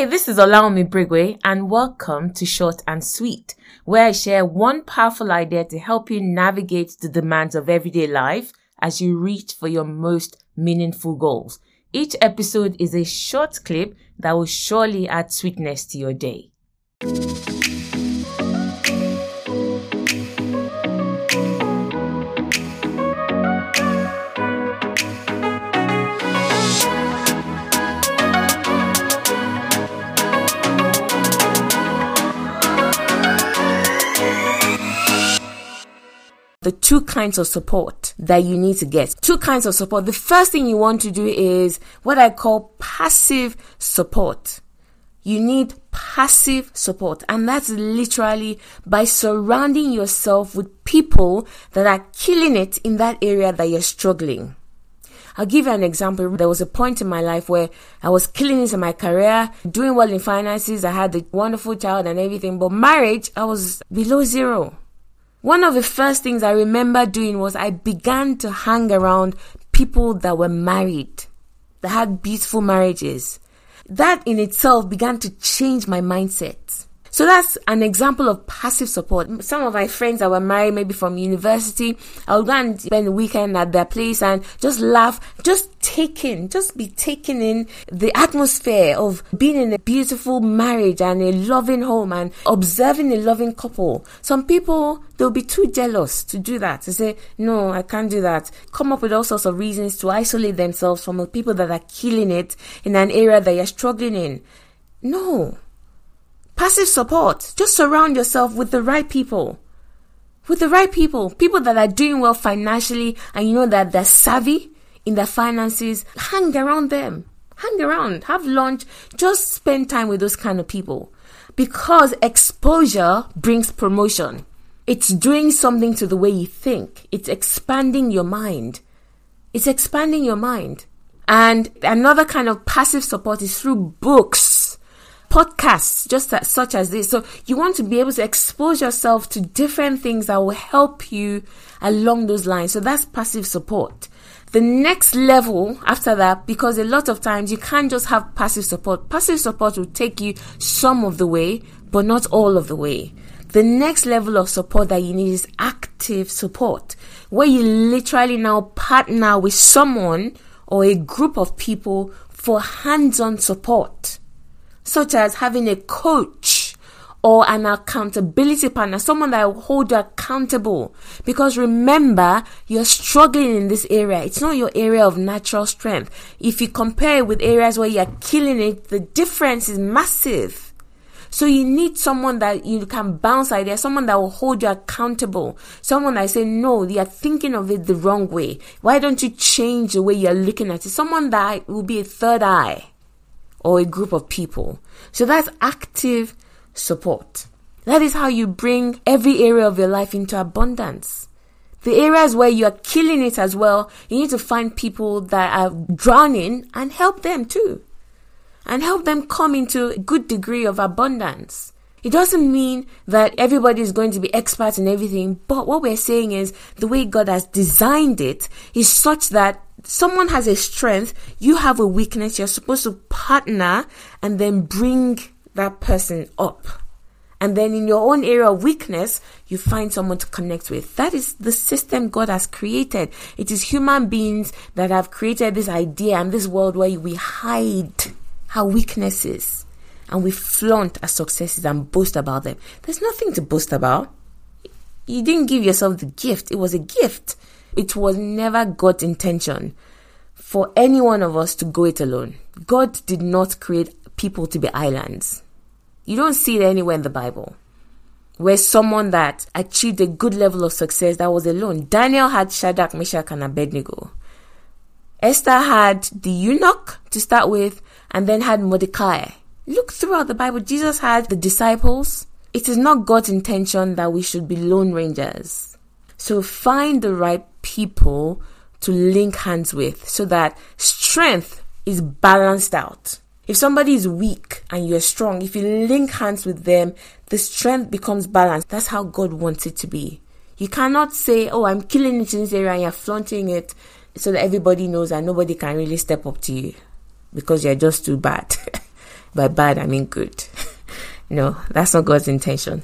Hey, this is Olaomi Brigwe and welcome to Short and Sweet, where I share one powerful idea to help you navigate the demands of everyday life as you reach for your most meaningful goals. Each episode is a short clip that will surely add sweetness to your day. The two kinds of support that you need to get. Two kinds of support. The first thing you want to do is what I call passive support. You need passive support. And that's literally by surrounding yourself with people that are killing it in that area that you're struggling. I'll give you an example. There was a point in my life where I was killing it in my career, doing well in finances. I had a wonderful child and everything, but marriage, I was below zero. One of the first things I remember doing was I began to hang around people that were married, that had beautiful marriages. That in itself began to change my mindset. So that's an example of passive support. Some of my friends that were married, maybe from university, I would go and spend the weekend at their place and just laugh, just take in, just be taken in the atmosphere of being in a beautiful marriage and a loving home and observing a loving couple. Some people, they'll be too jealous to do that, to say, no, I can't do that. Come up with all sorts of reasons to isolate themselves from the people that are killing it in an area that you're struggling in. No. Passive support. Just surround yourself with the right people. With the right people. People that are doing well financially and you know that they're savvy in their finances. Hang around them. Hang around. Have lunch. Just spend time with those kind of people. Because exposure brings promotion. It's doing something to the way you think. It's expanding your mind. It's expanding your mind. And another kind of passive support is through books podcasts just such as this. So you want to be able to expose yourself to different things that will help you along those lines. So that's passive support. The next level after that, because a lot of times you can't just have passive support. Passive support will take you some of the way, but not all of the way. The next level of support that you need is active support, where you literally now partner with someone or a group of people for hands-on support such as having a coach or an accountability partner, someone that will hold you accountable. Because remember, you're struggling in this area. It's not your area of natural strength. If you compare with areas where you're killing it, the difference is massive. So you need someone that you can bounce ideas, someone that will hold you accountable, someone that say, no, you're thinking of it the wrong way. Why don't you change the way you're looking at it? Someone that will be a third eye or a group of people. So that's active support. That is how you bring every area of your life into abundance. The areas where you are killing it as well, you need to find people that are drowning and help them too. And help them come into a good degree of abundance. It doesn't mean that everybody is going to be experts in everything, but what we're saying is the way God has designed it is such that someone has a strength, you have a weakness, you're supposed to partner and then bring that person up. And then in your own area of weakness, you find someone to connect with. That is the system God has created. It is human beings that have created this idea and this world where we hide our weaknesses and we flaunt our successes and boast about them. There's nothing to boast about. You didn't give yourself the gift. It was a gift. It was never God's intention for any one of us to go it alone. God did not create people to be islands. You don't see it anywhere in the Bible. Where someone that achieved a good level of success that was alone. Daniel had Shadrach, Meshach, and Abednego. Esther had the eunuch to start with, and then had Mordecai. Look throughout the Bible, Jesus had the disciples. It is not God's intention that we should be lone rangers. So find the right people to link hands with so that strength is balanced out. If somebody is weak and you're strong, if you link hands with them, the strength becomes balanced. That's how God wants it to be. You cannot say, Oh, I'm killing it in this area and you're flaunting it so that everybody knows and nobody can really step up to you because you're just too bad. By bad, I mean good. no, that's not God's intention.